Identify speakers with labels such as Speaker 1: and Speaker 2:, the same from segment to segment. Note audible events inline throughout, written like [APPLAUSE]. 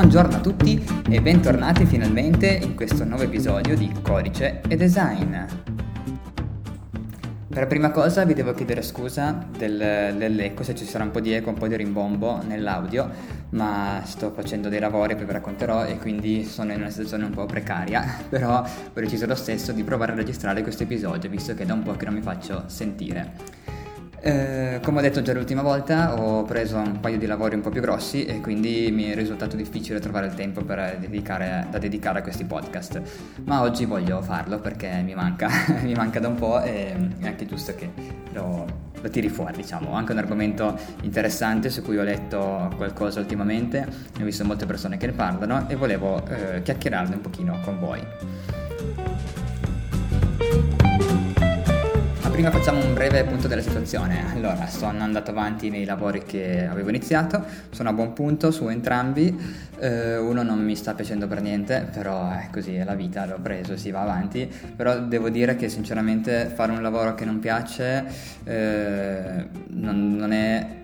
Speaker 1: Buongiorno a tutti e bentornati finalmente in questo nuovo episodio di Codice e Design. Per prima cosa vi devo chiedere scusa del, dell'eco, se ci sarà un po' di eco, un po' di rimbombo nell'audio, ma sto facendo dei lavori che vi racconterò e quindi sono in una situazione un po' precaria, [LAUGHS] però ho deciso lo stesso di provare a registrare questo episodio, visto che da un po' che non mi faccio sentire. Eh, come ho detto già l'ultima volta, ho preso un paio di lavori un po' più grossi e quindi mi è risultato difficile trovare il tempo dedicare, da dedicare a questi podcast. Ma oggi voglio farlo perché mi manca, [LAUGHS] mi manca da un po' e è anche giusto che lo, lo tiri fuori, diciamo. Anche un argomento interessante su cui ho letto qualcosa ultimamente, ho visto molte persone che ne parlano e volevo eh, chiacchierarne un pochino con voi. Prima facciamo un breve punto della situazione. Allora, sono andato avanti nei lavori che avevo iniziato, sono a buon punto su entrambi. Eh, uno non mi sta piacendo per niente, però è così, è la vita, l'ho preso, si va avanti. Però devo dire che sinceramente fare un lavoro che non piace eh, non, non è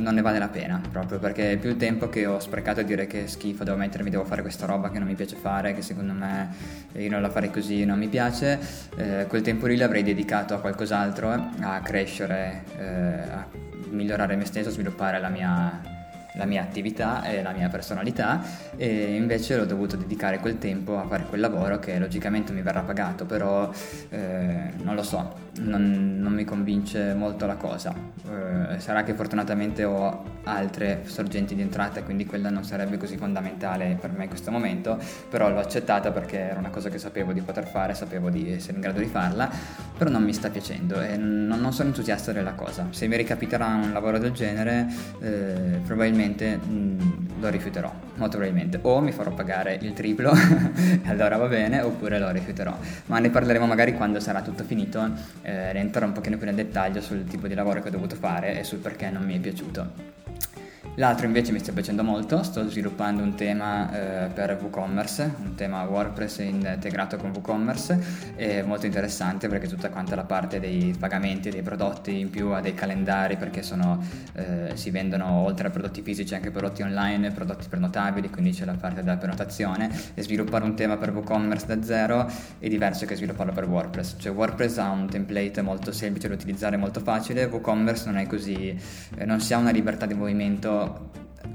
Speaker 1: non ne vale la pena proprio perché più tempo che ho sprecato a dire che schifo, devo mettermi, devo fare questa roba che non mi piace fare, che secondo me io non la farei così, non mi piace, eh, quel tempo lì l'avrei dedicato a qualcos'altro, a crescere, eh, a migliorare me stesso, a sviluppare la mia la mia attività e la mia personalità e invece l'ho dovuto dedicare quel tempo a fare quel lavoro che logicamente mi verrà pagato, però eh, non lo so, non, non, mi convince molto la cosa. Eh, sarà che fortunatamente ho altre sorgenti di entrata, quindi quella non sarebbe così fondamentale per me in questo momento, però l'ho accettata perché era una cosa che sapevo di poter fare, sapevo di essere in grado di farla, però non mi sta piacendo e non, non sono entusiasta della cosa. Se mi ricapiterà un lavoro del genere, eh, probabilmente probabilmente mh, mm, lo rifiuterò, molto probabilmente. O mi farò pagare il triplo, [LAUGHS] allora va bene, oppure lo rifiuterò. Ma ne parleremo magari quando sarà tutto finito, eh, entrerò un pochino più nel dettaglio sul tipo di lavoro che ho dovuto fare e sul perché non mi è piaciuto. L'altro invece mi sta piacendo molto, sto sviluppando un tema eh, per WooCommerce, un tema WordPress integrato con WooCommerce, è molto interessante perché tutta quanta la parte dei pagamenti dei prodotti, in più ha dei calendari perché sono, eh, si vendono oltre a prodotti fisici anche prodotti online, prodotti prenotabili, quindi c'è la parte della prenotazione e sviluppare un tema per WooCommerce da zero è diverso che svilupparlo per WordPress, cioè WordPress ha un template molto semplice da utilizzare, molto facile, WooCommerce non è così, eh, non si ha una libertà di movimento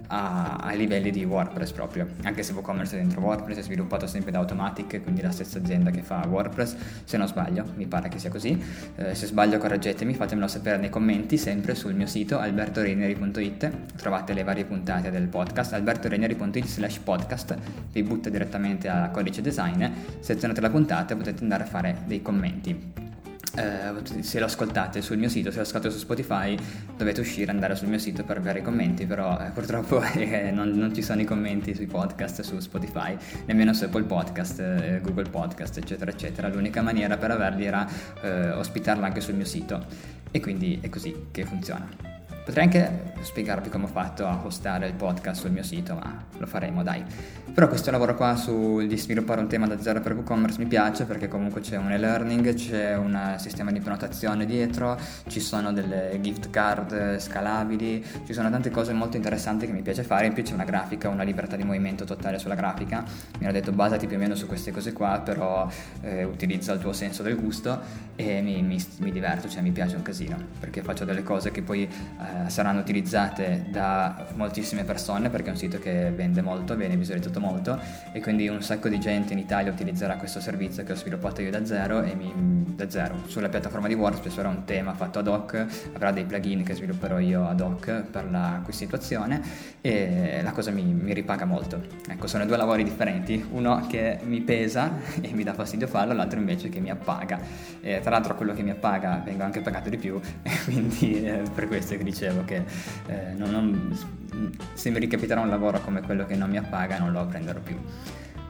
Speaker 1: a, ai livelli di WordPress proprio, anche se WooCommerce è dentro WordPress, è sviluppato sempre da Automatic, quindi la stessa azienda che fa WordPress, se non sbaglio, mi pare che sia così, eh, se sbaglio correggetemi, fatemelo sapere nei commenti, sempre sul mio sito albertoreneri.it, trovate le varie puntate del podcast, albertoreneri.it slash podcast, vi butta direttamente a codice design, selezionate la puntata e potete andare a fare dei commenti eh, se lo ascoltate sul mio sito, se lo ascoltate su Spotify, dovete uscire, andare sul mio sito per avere i commenti, però eh, purtroppo [LAUGHS] eh, non, non, ci sono i commenti sui podcast su Spotify, nemmeno su Apple Podcast, eh, Google Podcast, eccetera, eccetera. L'unica maniera per averli era eh, ospitarlo anche sul mio sito e quindi è così che funziona. Potrei anche spiegarvi come ho fatto a hostare il podcast sul mio sito, ma lo faremo, dai. Però questo lavoro qua su di sviluppare un tema da zero per WooCommerce mi piace perché comunque c'è un e-learning, c'è un sistema di prenotazione dietro, ci sono delle gift card scalabili, ci sono tante cose molto interessanti che mi piace fare, in più c'è una grafica, una libertà di movimento totale sulla grafica. Mi hanno detto basati più o meno su queste cose qua, però eh, utilizza il tuo senso del gusto e mi, mi, mi diverto, cioè mi piace un casino, perché faccio delle cose che poi... Eh, eh, saranno utilizzate da moltissime persone perché è un sito che vende molto, viene visualizzato molto e quindi un sacco di gente in Italia utilizzerà questo servizio che ho sviluppato io da zero e mi, da zero sulla piattaforma di WordPress sarà un tema fatto ad hoc, avrà dei plugin che svilupperò io ad hoc per la, questa situazione e la cosa mi, mi ripaga molto. Ecco, sono due lavori differenti, uno che mi pesa [LAUGHS] e mi dà fastidio farlo, l'altro invece che mi appaga. E, tra l'altro quello che mi appaga vengo anche pagato di più [LAUGHS] quindi eh, per questo che dicevo dicevo che eh, non, non, se mi ricapiterà un lavoro come quello che non mi appaga non lo prenderò più.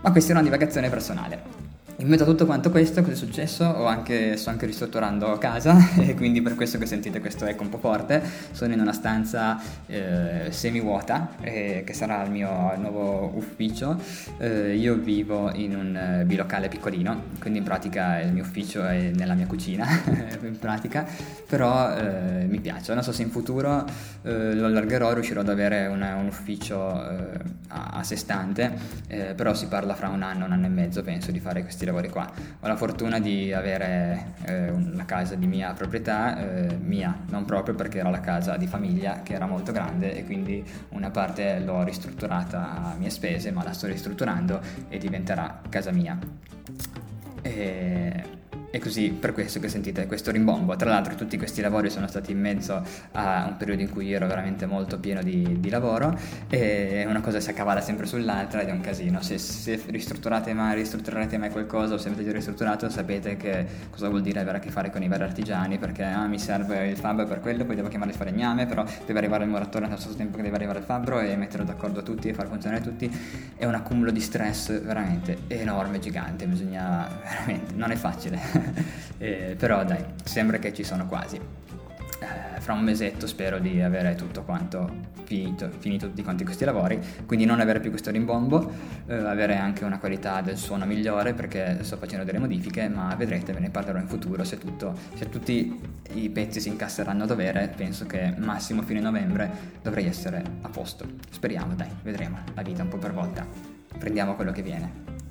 Speaker 1: Ma questa è una divagazione personale. In mezzo a tutto quanto questo, cosa è successo? Anche, sto anche ristrutturando casa [LAUGHS] e quindi per questo che sentite questo eco un po' forte, sono in una stanza eh, semi-vuota eh, che sarà il mio nuovo ufficio. Eh, io vivo in un eh, bilocale piccolino, quindi in pratica il mio ufficio è nella mia cucina, [LAUGHS] in pratica, però eh, mi piace. Non so se in futuro eh, lo allargherò riuscirò ad avere una, un ufficio a, a, sé stante, però si parla fra un anno, un anno e mezzo penso di fare questi questi lavori qua. Ho la fortuna di avere eh, una casa di mia proprietà, eh, mia, non proprio perché era la casa di famiglia che era molto grande e quindi una parte l'ho ristrutturata a mie spese, ma la sto ristrutturando e diventerà casa mia. E e così per questo che sentite questo rimbombo. Tra l'altro tutti questi lavori sono stati in mezzo a un periodo in cui ero veramente molto pieno di, di lavoro e una cosa si accavala sempre sull'altra ed è un casino. Se, se ristrutturate mai, ristrutturerete mai qualcosa o se avete già ristrutturato sapete che cosa vuol dire avere a che fare con i vari artigiani perché ah, mi serve il fabbro per quello, poi devo chiamare il falegname, però deve arrivare il muratore allo stesso tempo che deve arrivare il fabbro e metterlo d'accordo tutti e far funzionare tutti. È un accumulo di stress veramente enorme, gigante, bisogna veramente, non è facile. Eh, però dai, sembra che ci sono quasi. Eh, fra un mesetto spero di avere tutto quanto finito, finito tutti quanti questi lavori, quindi non avere più questo rimbombo, eh, avere anche una qualità del suono migliore perché sto facendo delle modifiche, ma vedrete, ve ne parlerò in futuro se, tutto, se tutti i pezzi si incastreranno a dovere, penso che massimo fine novembre dovrei essere a posto. Speriamo, dai, vedremo, la vita un po' per volta. Prendiamo quello che viene.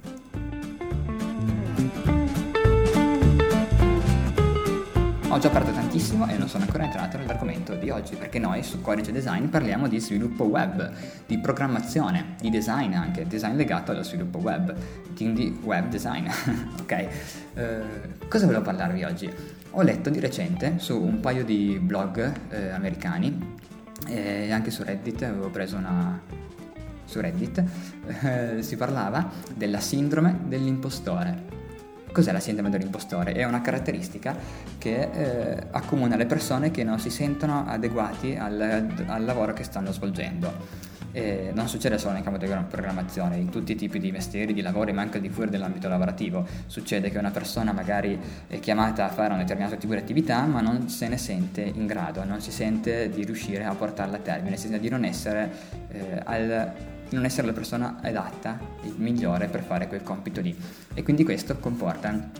Speaker 1: Ho già parlato tantissimo e non sono ancora entrato nell'argomento di oggi perché noi su Codice Design parliamo di sviluppo web, di programmazione, di design anche, design legato allo sviluppo web, quindi web design. [LAUGHS] ok? Uh, cosa volevo parlarvi oggi? Ho letto di recente su un paio di blog eh, americani e anche su Reddit avevo preso una, su Reddit [LAUGHS] eh, si parlava della sindrome dell'impostore. Cos'è la sindrome dell'impostore? È una caratteristica che eh, accomuna le persone che non si sentono adeguati al, al lavoro che stanno svolgendo. E non succede solo nel campo della programmazione, in tutti i tipi di mestieri, di lavori, ma anche di fuori dell'ambito lavorativo. Succede che una persona magari è chiamata a fare un determinato tipo di attività, ma non se ne sente in grado, non si sente di riuscire a portarla a termine, si sente di non essere eh, al non essere la persona adatta, il migliore per fare quel compito lì. E quindi questo comporta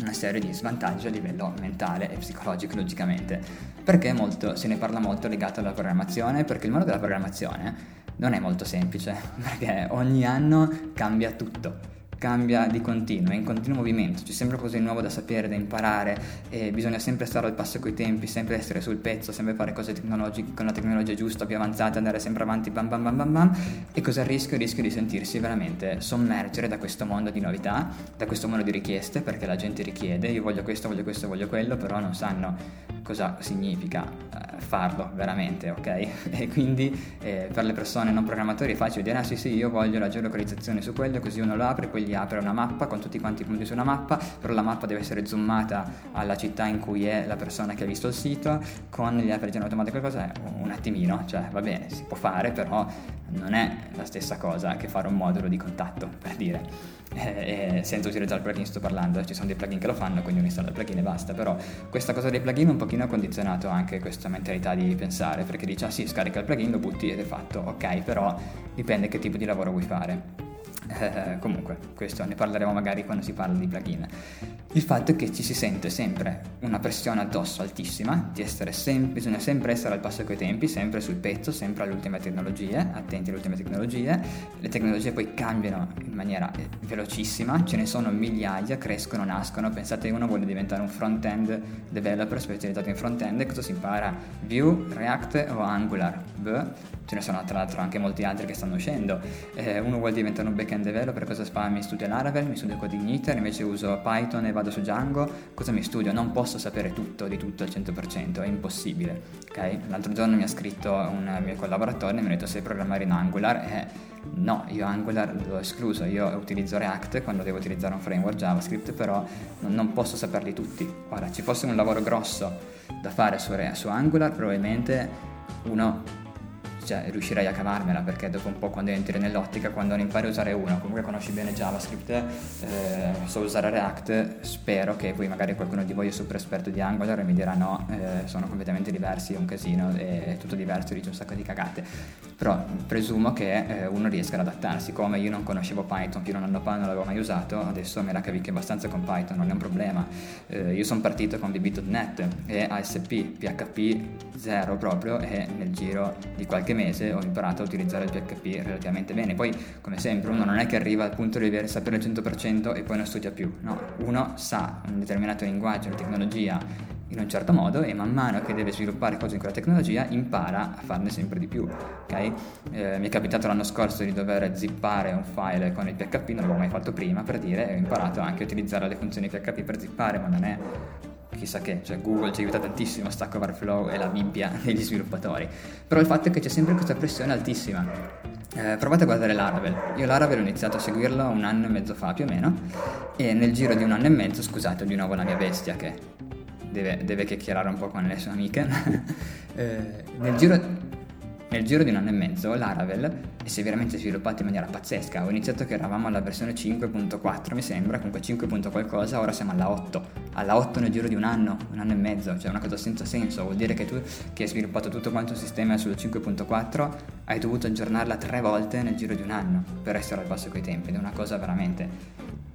Speaker 1: una serie di svantaggi a livello mentale e psicologico logicamente perché molto, se ne parla molto legato alla programmazione perché il mondo della programmazione non è molto semplice [LAUGHS] perché ogni anno cambia tutto cambia di continuo, è in continuo movimento, c'è sempre cose nuove da sapere, da imparare e bisogna sempre stare al passo coi tempi, sempre essere sul pezzo, sempre fare cose tecnologiche con la tecnologia giusta, più avanzata, andare sempre avanti bam bam bam bam bam e cosa rischio? Rischio di sentirsi veramente sommergere da questo mondo di novità, da questo mondo di richieste perché la gente richiede, io voglio questo, voglio questo, voglio quello, però non sanno cosa significa eh, farlo veramente, ok? [LAUGHS] E quindi eh, per le persone non programmatori è facile dire ah sì sì io voglio la geolocalizzazione su quello, così uno lo apre, poi gli apre una mappa con tutti quanti i punti su una mappa, però la mappa deve essere zoomata alla città in cui è la persona che ha visto il sito, con gli apri automatico qualcosa, un attimino, cioè va bene, si può fare, però non è la stessa cosa che fare un modulo di contatto, per dire eh, senza utilizzare il plugin sto parlando, ci sono dei plugin che lo fanno, quindi uno installa il plugin e basta, però questa cosa dei plugin un pochino ha condizionato anche questa mentalità di pensare, perché dice ah sì, scarica il plugin, lo butti ed è fatto, ok, però dipende che tipo di lavoro vuoi fare. Eh, comunque, questo ne parleremo magari quando si parla di plugin. Il fatto è che ci si sente sempre una pressione addosso altissima, sem- bisogna sempre essere al passo coi tempi, sempre sul pezzo, sempre alle ultime tecnologie, attenti alle ultime tecnologie. Le tecnologie poi cambiano in maniera eh, velocissima, ce ne sono migliaia, crescono, nascono. Pensate uno vuole diventare un front-end developer specializzato in front-end cosa si impara? Vue, React o Angular? Beh, ce ne sono tra l'altro anche molti altri che stanno uscendo. Eh, uno vuole diventare un backend developer, cosa fa? Mi studio Laravel, mi studio Codeigniter, invece uso Python e vado su Django. Cosa mi studio? Non posso sapere tutto di tutto al 100%, è impossibile. Okay? L'altro giorno mi ha scritto un mio collaboratore e mi ha detto sai programmare in Angular e no, io Angular l'ho escluso, io utilizzo React quando devo utilizzare un framework JavaScript, però non posso saperli tutti. Ora, ci fosse un lavoro grosso da fare su, su Angular, probabilmente uno cioè, riuscirei a cavarmela perché dopo un po' quando entri nell'ottica, quando impari a usare uno, comunque conosci bene JavaScript, eh, so usare React, spero che poi magari qualcuno di voi è super esperto di Angular e mi dirà no, eh, sono completamente diversi, è un casino, è tutto diverso, dice un sacco di cagate. Però presumo che eh, uno riesca ad adattarsi, come io non conoscevo Python fino a un anno fa, non l'avevo mai usato, adesso me la cavicchio abbastanza con Python, non è un problema. Eh, io sono partito con VB.NET e ASP, PHP 0 proprio e nel giro di qualche mese ho imparato a utilizzare il PHP relativamente bene. Poi, come sempre, uno non è che arriva al punto di avere sapere al 100% e poi non studia più, no, uno sa un determinato linguaggio, una tecnologia in un certo modo e man mano che deve sviluppare cose in quella tecnologia impara a farne sempre di più. Okay? Eh, mi è capitato l'anno scorso di dover zippare un file con il PHP, non l'avevo mai fatto prima per dire, ho imparato anche a utilizzare le funzioni PHP per zippare, ma non è chissà che, cioè Google ci aiuta tantissimo, Stack Overflow è la Bibbia [LAUGHS] degli sviluppatori, però il fatto è che c'è sempre questa pressione altissima. Eh, provate a guardare Laravel. Io Laravel ho iniziato a seguirlo un anno e mezzo fa più o meno e nel giro di un anno e mezzo, scusate di nuovo la mia bestia che deve, deve chiacchierare un po' con le sue amiche, [LAUGHS] eh, nel giro nel giro di un anno e mezzo Laravel è veramente sviluppato in maniera pazzesca. Ho iniziato che eravamo alla versione 5.4 mi sembra, comunque 5. qualcosa, ora siamo alla 8. Alla 8 nel giro di un anno, un anno e mezzo, cioè una cosa senza senso. Vuol dire che tu che hai sviluppato tutto quanto il sistema sullo 5.4 hai dovuto aggiornarla tre volte nel giro di un anno per essere al passo coi tempi ed è una cosa veramente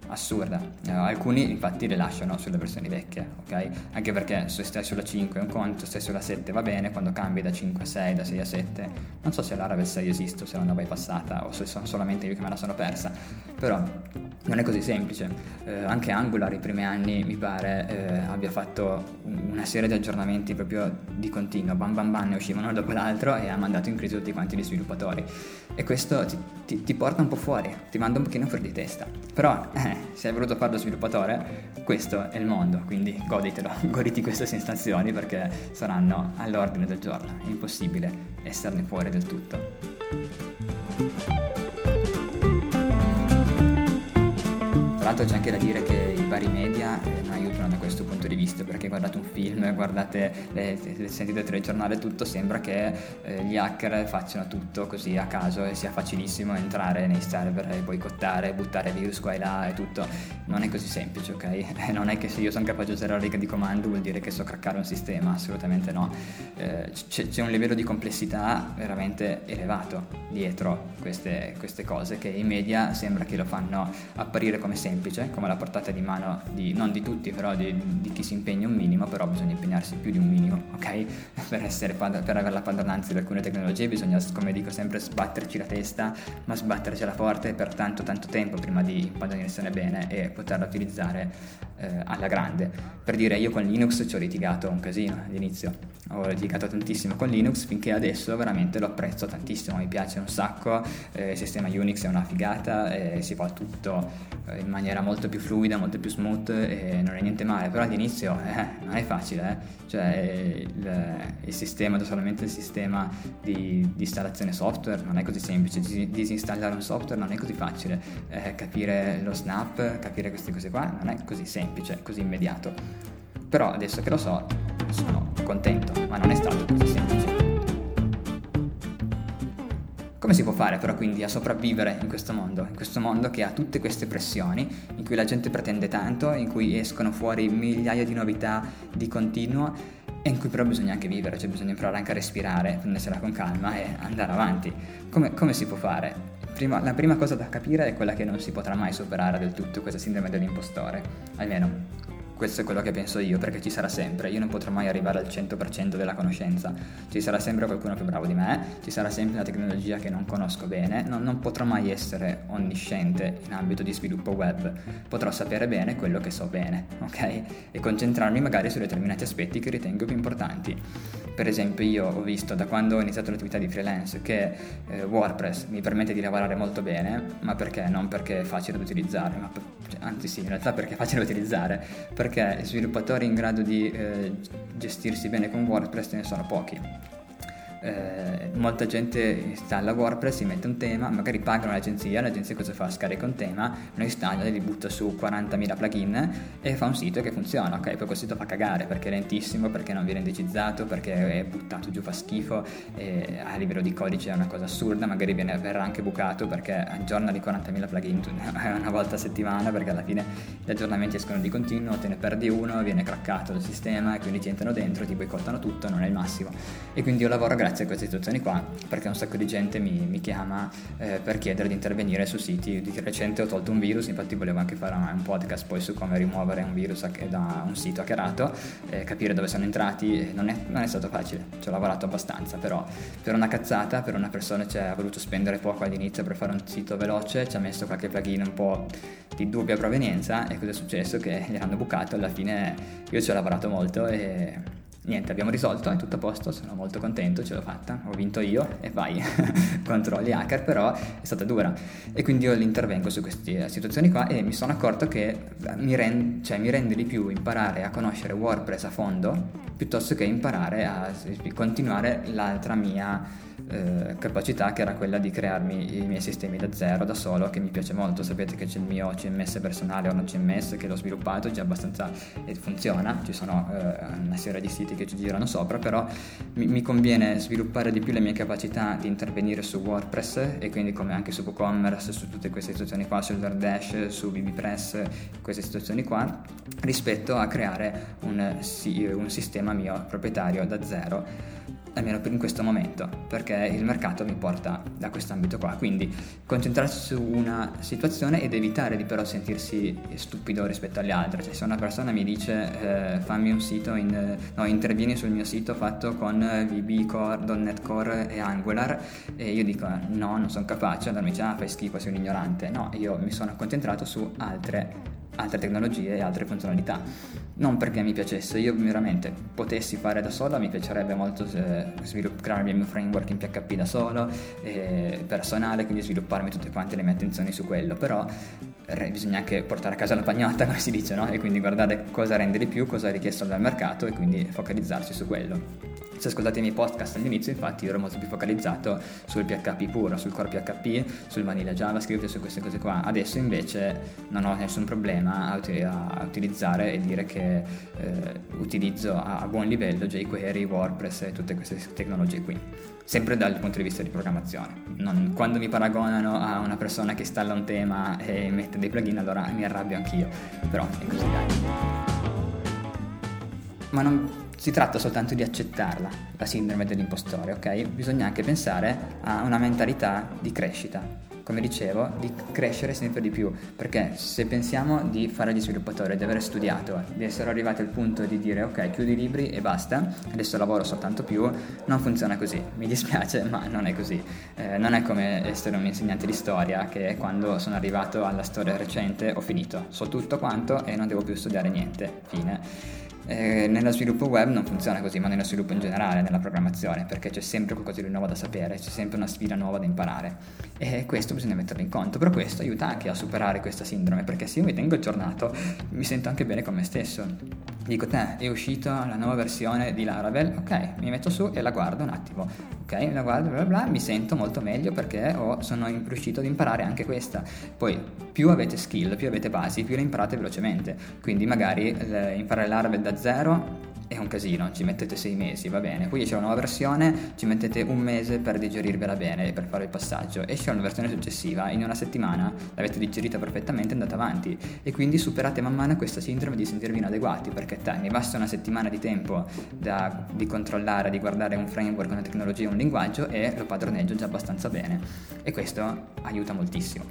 Speaker 1: assurda. Eh, alcuni infatti le lasciano sulle versioni vecchie, ok? Anche perché se stai sulla 5 è un conto, se stai sulla 7 va bene, quando cambi da 5 a 6, da 6 a 7, non so se l'Aravel 6 esiste o se mai passata o se sono solamente io che me la sono persa, però non è così semplice. Eh, anche Angular i primi anni mi pare eh, abbia fatto una serie di aggiornamenti proprio di continuo, bam bam bam ne uscivano uno dopo l'altro e ha mandato in crisi tutti quanti gli sviluppatori. E questo ti, ti, ti porta un po' fuori, ti manda un pochino fuori di testa. Però eh, se hai voluto fare lo sviluppatore, questo è il mondo, quindi goditelo, [LAUGHS] goditi queste sensazioni perché saranno all'ordine del giorno, è impossibile esserne fuori del tutto. Tra l'altro c'è anche da dire che i vari media eh, aiutano questo punto di vista perché guardate un film, guardate, le, sentite il telegiornale, tutto sembra che eh, gli hacker facciano tutto così a caso e sia facilissimo entrare nei server e boicottare, buttare virus qua e là e tutto. Non è così semplice, ok? [LAUGHS] Non è che se io sono capace di usare la riga di comando vuol dire che so craccare un sistema, assolutamente no. Eh, c'è, c'è, un livello di complessità veramente elevato dietro queste, queste cose che i media sembra che lo fanno apparire come semplice, come la portata di mano di, non di tutti, però di, di chi si impegna un minimo, però bisogna impegnarsi più di un minimo, ok? [LAUGHS] Per, essere, per avere la padronanza di alcune tecnologie bisogna, come dico sempre, sbatterci la testa, ma sbattercela forte per tanto tanto tempo prima di impadronirsene bene e poterla utilizzare eh, alla grande. Per dire, io con Linux ci ho litigato un casino all'inizio, ho litigato tantissimo con Linux finché adesso veramente lo apprezzo tantissimo, mi piace un sacco, eh, il sistema Unix è una figata, eh, si fa tutto eh, in maniera molto più fluida, molto più smooth e non è niente male, però all'inizio eh, non è facile, eh. cioè il, il, sistema, solamente il sistema di, di, installazione software non è così semplice, disinstallare un software non è così facile, capire lo snap, capire queste cose qua non è così semplice, così immediato. Però adesso che lo so sono contento, ma non è stato così semplice. Come si può fare però quindi a sopravvivere in questo mondo? In questo mondo che ha tutte queste pressioni, in cui la gente pretende tanto, in cui escono fuori migliaia di novità di continuo e in cui però bisogna anche vivere, cioè bisogna imparare anche a respirare, prendersela con calma e andare avanti. Come, come si può fare? Prima, la prima cosa da capire è quella che non si potrà mai superare del tutto questa sindrome dell'impostore, almeno questo è quello che penso io, perché ci sarà sempre, io non potrò mai arrivare al 100% della conoscenza, ci sarà sempre qualcuno più bravo di me, ci sarà sempre una tecnologia che non conosco bene, non, non potrò mai essere onnisciente in ambito di sviluppo web, potrò sapere bene quello che so bene, ok? E concentrarmi magari su determinati aspetti che ritengo più importanti. Per esempio io ho visto da quando ho iniziato l'attività di freelance che eh, WordPress mi permette di lavorare molto bene, ma perché? Non perché è facile da utilizzare, ma per, cioè, anzi sì, in realtà perché è facile da utilizzare, perché sviluppatori in grado di eh, gestirsi bene con WordPress ne sono pochi. Eh, molta gente installa WordPress, si mette un tema, magari pagano l'agenzia, l'agenzia cosa fa? Scarica un tema, lo installa, li butta su 40.000 plugin e fa un sito che funziona, ok? Poi quel sito fa cagare perché è lentissimo, perché non viene indicizzato, perché è buttato giù, fa schifo, a livello di codice è una cosa assurda, magari viene, verrà anche bucato perché aggiorna di 40.000 plugin [LAUGHS] una volta a settimana perché alla fine gli aggiornamenti escono di continuo, te ne perdi uno, viene craccato il sistema e quindi ti entrano dentro, ti boicottano tutto, non è il massimo. E quindi io lavoro grazie a queste situazioni qua perché un sacco di gente mi, mi chiama eh, per chiedere di intervenire su siti. Di recente ho tolto un virus, infatti volevo anche fare un podcast poi su come rimuovere un virus da un sito hackerato, eh, capire dove sono entrati, non è, non è, stato facile, ci ho lavorato abbastanza, però per una cazzata, per una persona che cioè, ha voluto spendere poco all'inizio per fare un sito veloce, ci ha messo qualche plugin un po' di dubbia provenienza e cosa è successo? Che gliel'hanno bucato, alla fine io ci ho lavorato molto e niente, abbiamo risolto, è tutto a posto, sono molto contento, ce l'ho fatta, ho vinto io e vai [LAUGHS] contro gli hacker, però è stata dura. E quindi io intervengo su queste situazioni qua e mi sono accorto che mi, rend, cioè, mi rende di più imparare a conoscere WordPress a fondo piuttosto che imparare a continuare l'altra mia eh, capacità che era quella di crearmi i miei sistemi da zero, da solo, che mi piace molto. Sapete che c'è il mio CMS personale, Ono CMS, che l'ho sviluppato già abbastanza e funziona, ci sono eh, una serie di siti che ci girano sopra, però mi, mi, conviene sviluppare di più le mie capacità di intervenire su WordPress e quindi come anche su WooCommerce, su tutte queste situazioni qua, su Dash, su BBPress, queste situazioni qua, rispetto a creare un, un sistema mio proprietario da zero almeno in questo momento, perché il mercato mi porta da questo ambito qua. Quindi concentrarsi su una situazione ed evitare di però sentirsi stupido rispetto alle altre. Cioè, se una persona mi dice eh, fammi un sito, in, no, intervieni sul mio sito fatto con VB Core, .NET Core e Angular, e io dico no, non sono capace, allora mi dice ah, fai schifo, sei un ignorante. No, io mi sono concentrato su altre altre tecnologie e altre funzionalità. Non perché mi piacesse, io veramente potessi fare da solo, mi piacerebbe molto eh, svilupp- crearmi il mio framework in PHP da solo, eh, personale, quindi svilupparmi tutte quante le mie attenzioni su quello, però eh, bisogna anche portare a casa la pagnotta, [LAUGHS] come si dice, no? E quindi guardare cosa rende di più, cosa è richiesto dal mercato e quindi focalizzarsi su quello. Se ascoltate i miei podcast all'inizio, infatti, ero molto più focalizzato sul PHP puro, sul core PHP, sul vanilla JavaScript e su queste cose qua. Adesso invece non ho nessun problema a, a utilizzare e dire che eh, utilizzo a, a, buon livello jQuery, WordPress e tutte queste tecnologie qui. Sempre dal punto di vista di programmazione. Non, quando mi paragonano a una persona che installa un tema e mette dei plugin, allora mi arrabbio anch'io. Però è così, dai. Ma non si tratta soltanto di accettarla, la sindrome dell'impostore, ok? Bisogna anche pensare a una mentalità di crescita, come dicevo, di crescere sempre di più, perché se pensiamo di fare gli sviluppatori, di aver studiato, di essere arrivati al punto di dire ok, chiudi i libri e basta, adesso lavoro soltanto più, non funziona così, mi dispiace, [LAUGHS] ma non è così. Eh, non è come essere un insegnante di storia che quando sono arrivato alla storia recente ho finito, so tutto quanto e non devo più studiare niente, fine. Eh, nello sviluppo web non funziona così, ma nello sviluppo in generale, nella programmazione, perché c'è sempre qualcosa di nuovo da sapere, c'è sempre una sfida nuova da imparare. E questo bisogna metterlo in conto, però questo aiuta anche a superare questa sindrome, perché se io mi tengo aggiornato, mi sento anche bene con me stesso. Dico, te, è uscita la nuova versione di Laravel, ok, mi metto su e la guardo un attimo, ok, la guardo, bla bla mi sento molto meglio perché ho, sono riuscito ad imparare anche questa. Poi, più avete skill, più avete basi, più le imparate velocemente, quindi magari eh, imparare Laravel da zero è un casino, ci mettete sei mesi, va bene. Poi c'è una nuova versione, ci mettete un mese per digerirvela bene, per fare il passaggio. Esce una versione successiva, in una settimana l'avete digerita perfettamente e andate avanti. E quindi superate man mano questa sindrome di sentirvi inadeguati, perché te, mi basta una settimana di tempo da, di controllare, di guardare un framework, una tecnologia, un linguaggio e lo padroneggio già abbastanza bene. E questo aiuta moltissimo.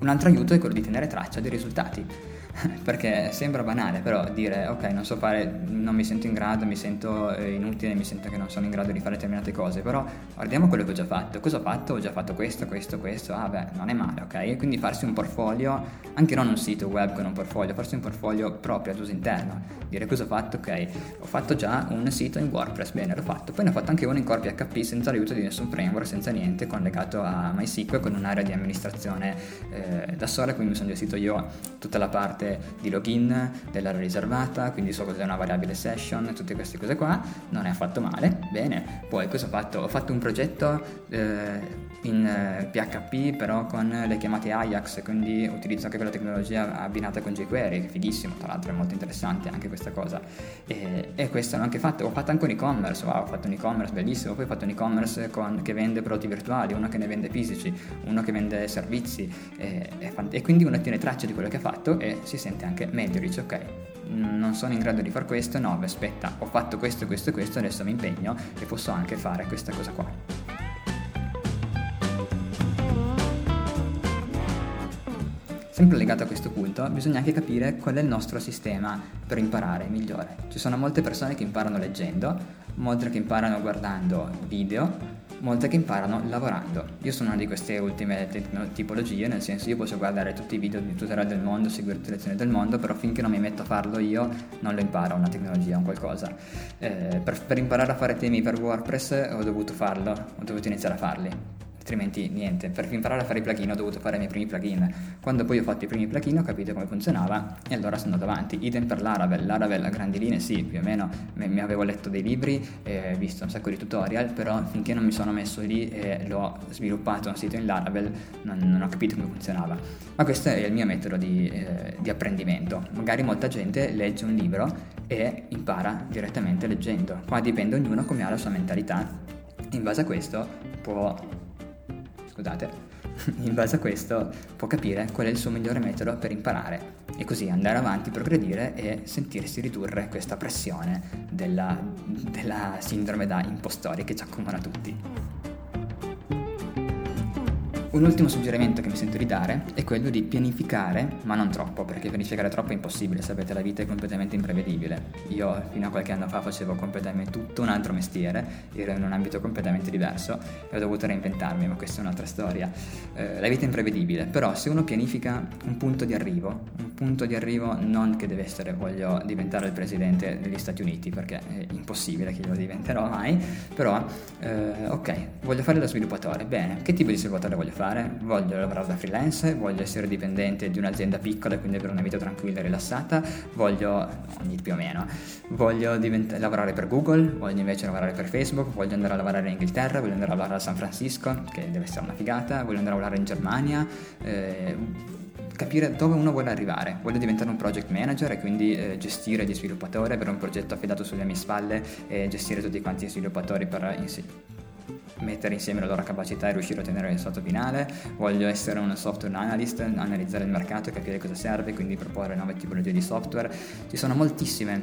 Speaker 1: Un altro aiuto è quello di tenere traccia dei risultati [LAUGHS] perché sembra banale, però dire ok, non so fare, non mi sento in grado, mi sento eh, inutile, mi sento che non sono in grado di fare determinate cose, però guardiamo quello che ho già fatto. Cosa ho fatto? Ho già fatto questo, questo, questo. Ah, beh, non è male, ok? Quindi farsi un portfolio, anche non un sito web con un portfolio, farsi un portfolio proprio ad uso interno. Dire cosa ho fatto? Ok, ho fatto già un sito in WordPress, bene, l'ho fatto. Poi ne ho fatto anche uno in Core PHP senza l'aiuto di nessun framework, senza niente, collegato a MySQL con un'area di amministrazione eh, da sola, quindi mi sono gestito io tutta la parte regole di login, dell'area riservata, quindi so cos'è una variabile session, tutte queste cose qua, non è affatto male, bene. Poi cosa ho fatto? Ho fatto un progetto eh, in eh, PHP però con le chiamate Ajax, quindi utilizzo anche quella tecnologia abbinata con jQuery, che è fighissimo, tra l'altro è molto interessante anche questa cosa. E, e questo l'ho anche fatto, ho fatto anche un e-commerce, wow, ho fatto un e-commerce bellissimo, poi ho fatto un e-commerce con, che vende prodotti virtuali, uno che ne vende fisici, uno che vende servizi e, e, e quindi uno tiene traccia di quello che ha fatto e si sente anche meglio, dice ok, non sono in grado di fare questo, no, aspetta, ho fatto questo, questo e questo, adesso mi impegno e posso anche fare questa cosa qua. Sempre legato a questo punto, bisogna anche capire qual è il nostro sistema per imparare migliore. Ci sono molte persone che imparano leggendo, molte che imparano guardando video, molte che imparano lavorando. Io sono una di queste ultime tipologie, nel senso io posso guardare tutti i video di tutorial del mondo, seguire tutte le lezioni del mondo, però finché non mi metto a farlo io non lo imparo, una tecnologia, un qualcosa. Eh, per, per imparare a fare temi per WordPress ho dovuto farlo, ho dovuto iniziare a farli altrimenti niente. Per imparare a fare i plugin ho dovuto fare i miei primi plugin. Quando poi ho fatto i primi plugin ho capito come funzionava e allora sono andato avanti. Idem per Laravel. Laravel a grandi linee sì, più o meno mi avevo letto dei libri, e visto un sacco di tutorial, però finché non mi sono messo lì e l'ho sviluppato un sito in Laravel non, non ho capito come funzionava. Ma questo è il mio metodo di, eh, di apprendimento. Magari molta gente legge un libro e impara direttamente leggendo. Qua dipende ognuno come ha la sua mentalità. In base a questo può scusate, [LAUGHS] in base a questo può capire qual è il suo migliore metodo per imparare e così andare avanti, progredire e sentirsi ridurre questa pressione della, della sindrome da impostori che ci accomuna tutti. Un ultimo suggerimento che mi sento di dare è quello di pianificare, ma non troppo, perché pianificare troppo è impossibile, sapete, la vita è completamente imprevedibile. Io fino a qualche anno fa facevo completamente tutto un altro mestiere, ero in un ambito completamente diverso e ho dovuto reinventarmi, ma questa è un'altra storia. Eh, la vita è imprevedibile, però se uno pianifica un punto di arrivo, un punto di arrivo non che deve essere voglio diventare il presidente degli Stati Uniti, perché è impossibile che io lo diventerò mai, però eh, ok, voglio fare lo sviluppatore, bene, che tipo di sviluppatore voglio fare? voglio lavorare da freelance, voglio essere dipendente di un'azienda piccola e quindi avere una vita tranquilla e rilassata, voglio, ogni più o meno, voglio divent- lavorare per Google, voglio invece lavorare per Facebook, voglio andare a lavorare in Inghilterra, voglio andare a lavorare a San Francisco, che deve essere una figata, voglio andare a lavorare in Germania. Eh, capire dove uno vuole arrivare. Voglio diventare un project manager e quindi eh, gestire gli sviluppatori, avere un progetto affidato sulle mie spalle e gestire tutti quanti gli sviluppatori per, insieme mettere insieme la loro capacità e riuscire a ottenere il risultato finale, voglio essere un software analyst, analizzare il mercato e capire cosa serve, quindi proporre nuove tipologie di software. Ci sono moltissime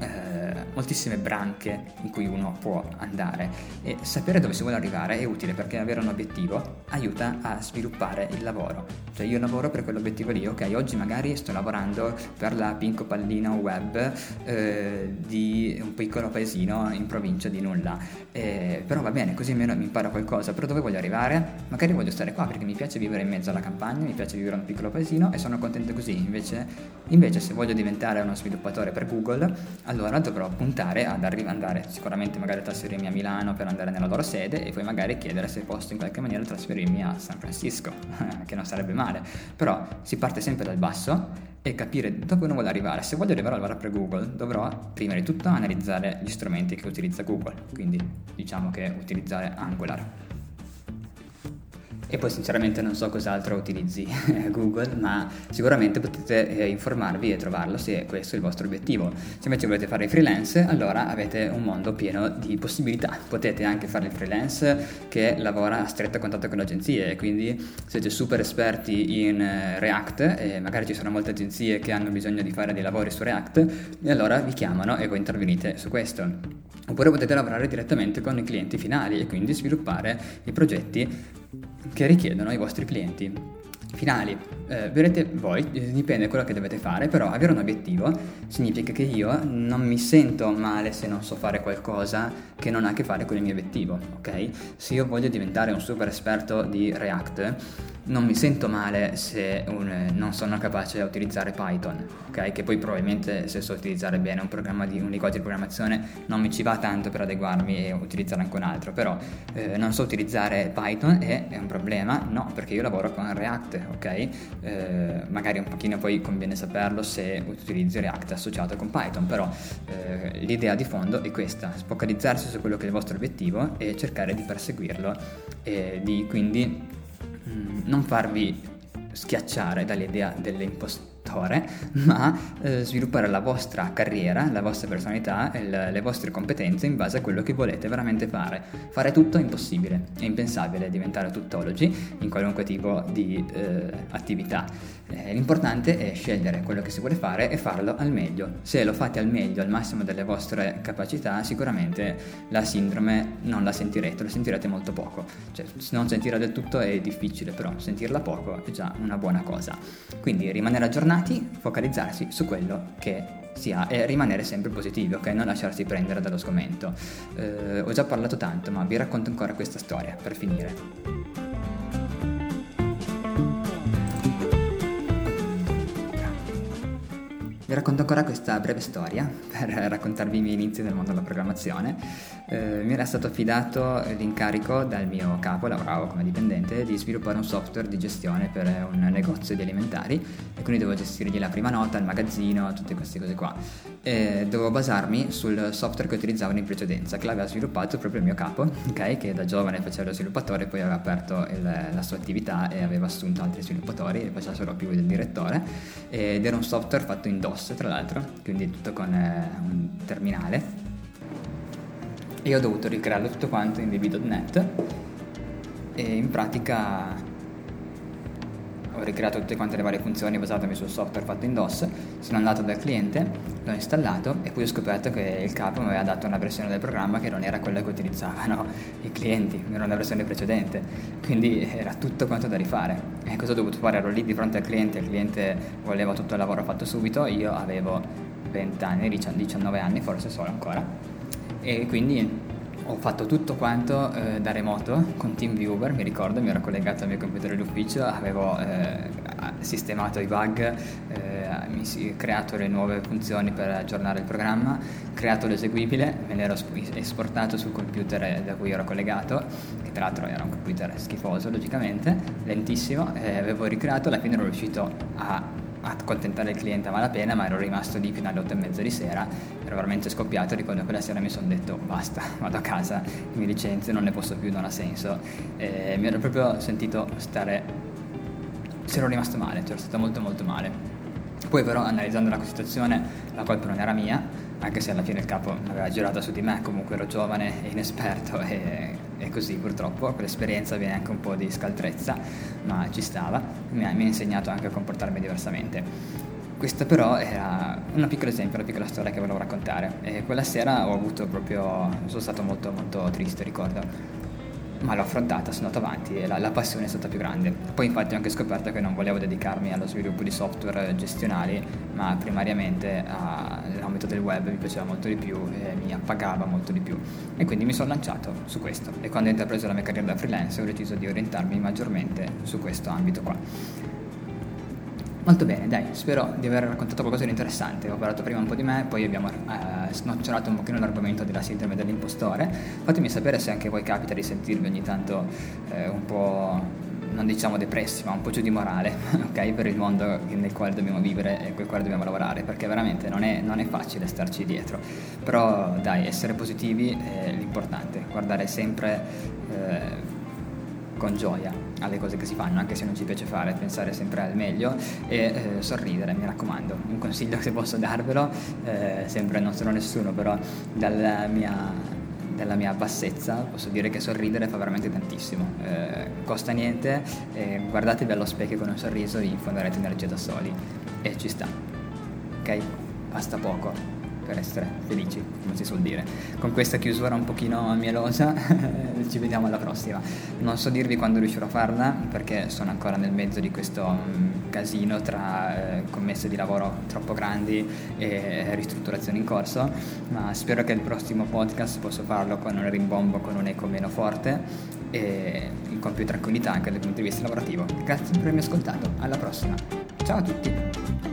Speaker 1: eh, moltissime branche in cui uno può andare e sapere dove si vuole arrivare è utile perché avere un obiettivo aiuta a sviluppare il lavoro. Cioè io lavoro per quell'obiettivo lì, ok, oggi magari sto lavorando per la Pinco Pallino Web eh, di un piccolo paesino in provincia di nulla, eh, però va bene, così almeno mi imparo qualcosa, però dove voglio arrivare? Magari voglio stare qua perché mi piace vivere in mezzo alla campagna, mi piace vivere in un piccolo paesino e sono contento così, invece, invece se voglio diventare uno sviluppatore per Google, allora dovrò puntare ad andare sicuramente magari a trasferirmi a Milano per andare nella loro sede e poi magari chiedere se posso in qualche maniera trasferirmi a San Francisco, [LAUGHS] che non sarebbe male. Però si parte sempre dal basso e capire dove uno vuole arrivare. Se voglio arrivare a lavorare per Google, dovrò prima di tutto analizzare gli strumenti che utilizza Google, quindi diciamo che utilizzare Angular e poi sinceramente non so cos'altro utilizzi [LAUGHS] Google, ma sicuramente potete eh, informarvi e trovarlo se questo è il vostro obiettivo. Se invece volete fare il freelance, allora avete un mondo pieno di possibilità. Potete anche fare il freelance che lavora a stretto contatto con le agenzie, quindi siete super esperti in eh, React e magari ci sono molte agenzie che hanno bisogno di fare dei lavori su React e allora vi chiamano e voi intervenite su questo. Oppure potete lavorare direttamente con i clienti finali e quindi sviluppare i progetti che richiedono i vostri clienti finali. Eh, vedrete voi, dipende da quello che dovete fare, però avere un obiettivo significa che io non mi sento male se non so fare qualcosa che non ha a che fare con il mio obiettivo, ok? Se io voglio diventare un super esperto di React, non mi sento male se un, non sono capace a utilizzare Python, ok? Che poi probabilmente se so utilizzare bene un di un linguaggio di programmazione non mi ci va tanto per adeguarmi e utilizzare anche un altro, però eh, non so utilizzare Python e è un problema? No, perché io lavoro con React, ok? Eh, magari un pochino poi conviene saperlo se utilizzi React associato con Python, però eh, l'idea di fondo è questa, focalizzarsi su quello che è il vostro obiettivo e cercare di perseguirlo e di quindi non farvi schiacciare dall'idea dell'impostore, [LAUGHS] ma eh, sviluppare la vostra carriera, la vostra personalità e le, le vostre competenze in base a quello che volete veramente fare. Fare tutto è impossibile, è impensabile diventare tuttologi in qualunque tipo di eh, attività. Eh, l'importante è scegliere quello che si vuole fare e farlo al meglio. Se lo fate al meglio, al massimo delle vostre capacità, sicuramente la sindrome non la sentirete, la sentirete molto poco. Cioè, non sentirla del tutto è difficile, però sentirla poco è già una buona cosa. Quindi rimanere aggiornati, focalizzarsi su quello che si ha e rimanere sempre positivi, ok? Non lasciarsi prendere dallo sgomento. Eh, ho già parlato tanto, ma vi racconto ancora questa storia per finire. Vi racconto ancora questa breve storia [LAUGHS] per raccontarvi i miei inizi nel mondo della programmazione. Eh, mi era stato affidato l'incarico dal mio capo, lavoravo come dipendente, di sviluppare un software di gestione per un negozio di alimentari e quindi dovevo gestirgli la prima nota, il magazzino, tutte queste cose qua. E dovevo basarmi sul software che utilizzavo in precedenza, che l'aveva sviluppato proprio il mio capo, [LAUGHS] okay? che da giovane faceva lo sviluppatore, poi aveva aperto il, la sua attività e aveva assunto altri sviluppatori e faceva solo più del direttore ed era un software fatto in DOS DOS tra l'altro, quindi tutto con eh, un terminale. E ho dovuto ricrearlo tutto quanto in VB.NET e in pratica ho ricreato tutte quante le varie funzioni basandomi sul software fatto in DOS, sono andato dal cliente, l'ho installato e poi ho scoperto che il capo mi aveva dato una versione del programma che non era quella che utilizzavano [LAUGHS] i clienti, era una versione precedente, quindi era tutto quanto da rifare. E cosa ho dovuto fare? Ero lì di fronte al cliente, il cliente voleva tutto il lavoro fatto subito, io avevo 20 anni, 19 anni forse solo ancora, e quindi ho fatto tutto quanto eh, da remoto con TeamViewer, mi ricordo, mi ero collegato al mio computer dell'ufficio, avevo eh, sistemato i bug, eh, creato le nuove funzioni per aggiornare il programma, creato l'eseguibile, me l'ero esportato sul computer da cui ero collegato, che tra l'altro era un computer schifoso logicamente, lentissimo, avevo ricreato, alla fine ero riuscito a accontentare il cliente a malapena, ma ero rimasto lì fino alle otto e mezza di sera, ero veramente scoppiato, ricordo quella sera mi sono detto basta, [LAUGHS] vado a casa, mi licenzio, non ne posso più, non ha senso. E mi ero proprio sentito stare, se ero rimasto male, cioè ero stato molto molto male. Poi però analizzando la situazione la colpa non era mia, anche se alla fine il capo aveva girato su di me, comunque ero giovane e inesperto e, e così purtroppo con l'esperienza viene anche un po' di scaltrezza, ma ci stava, mi ha, mi ha insegnato anche a comportarmi diversamente. Questo però era un piccolo esempio, una piccola storia che volevo raccontare. E quella sera ho avuto proprio, sono stato molto molto triste ricordo ma l'ho affrontata, sono andato avanti e la, la, passione è stata più grande. Poi infatti ho anche scoperto che non volevo dedicarmi allo sviluppo di software gestionali, ma primariamente all'ambito del web mi piaceva molto di più e mi appagava molto di più. E quindi mi sono lanciato su questo e quando ho intrapreso la mia carriera da freelance ho deciso di orientarmi maggiormente su questo ambito qua. Molto bene, dai, spero di aver raccontato qualcosa di interessante. Ho parlato prima un po' di me, poi abbiamo eh, snocciolato un pochino l'argomento della sindrome dell'impostore. Fatemi sapere se anche voi capita di sentirvi ogni tanto eh, un po', non diciamo depressi, ma un po' giù di morale, [LAUGHS] ok? Per il mondo nel quale dobbiamo vivere e col quale dobbiamo lavorare, perché veramente non è, non è facile starci dietro. Però dai, essere positivi è l'importante, guardare sempre eh, con gioia alle cose che si fanno, anche se non ci piace fare, pensare sempre al meglio e eh, sorridere, mi raccomando. Un consiglio se posso darvelo, eh, sempre non sono nessuno, però dalla mia dalla mia bassezza posso dire che sorridere fa veramente tantissimo. Eh, costa niente eh, guardatevi allo specchio con un sorriso vi infonderete energia da soli. E ci sta. Ok? Basta poco per essere felici, come si suol dire. Con questa chiusura un pochino mielosa, [LAUGHS] ci vediamo alla prossima. Non so dirvi quando riuscirò a farla, perché sono ancora nel mezzo di questo um, casino tra eh, commesse di lavoro troppo grandi e ristrutturazioni in corso, ma spero che il prossimo podcast possa farlo con un rimbombo, con un eco meno forte e con più tranquillità anche dal punto di vista lavorativo. Grazie per avermi ascoltato, alla prossima. Ciao a tutti!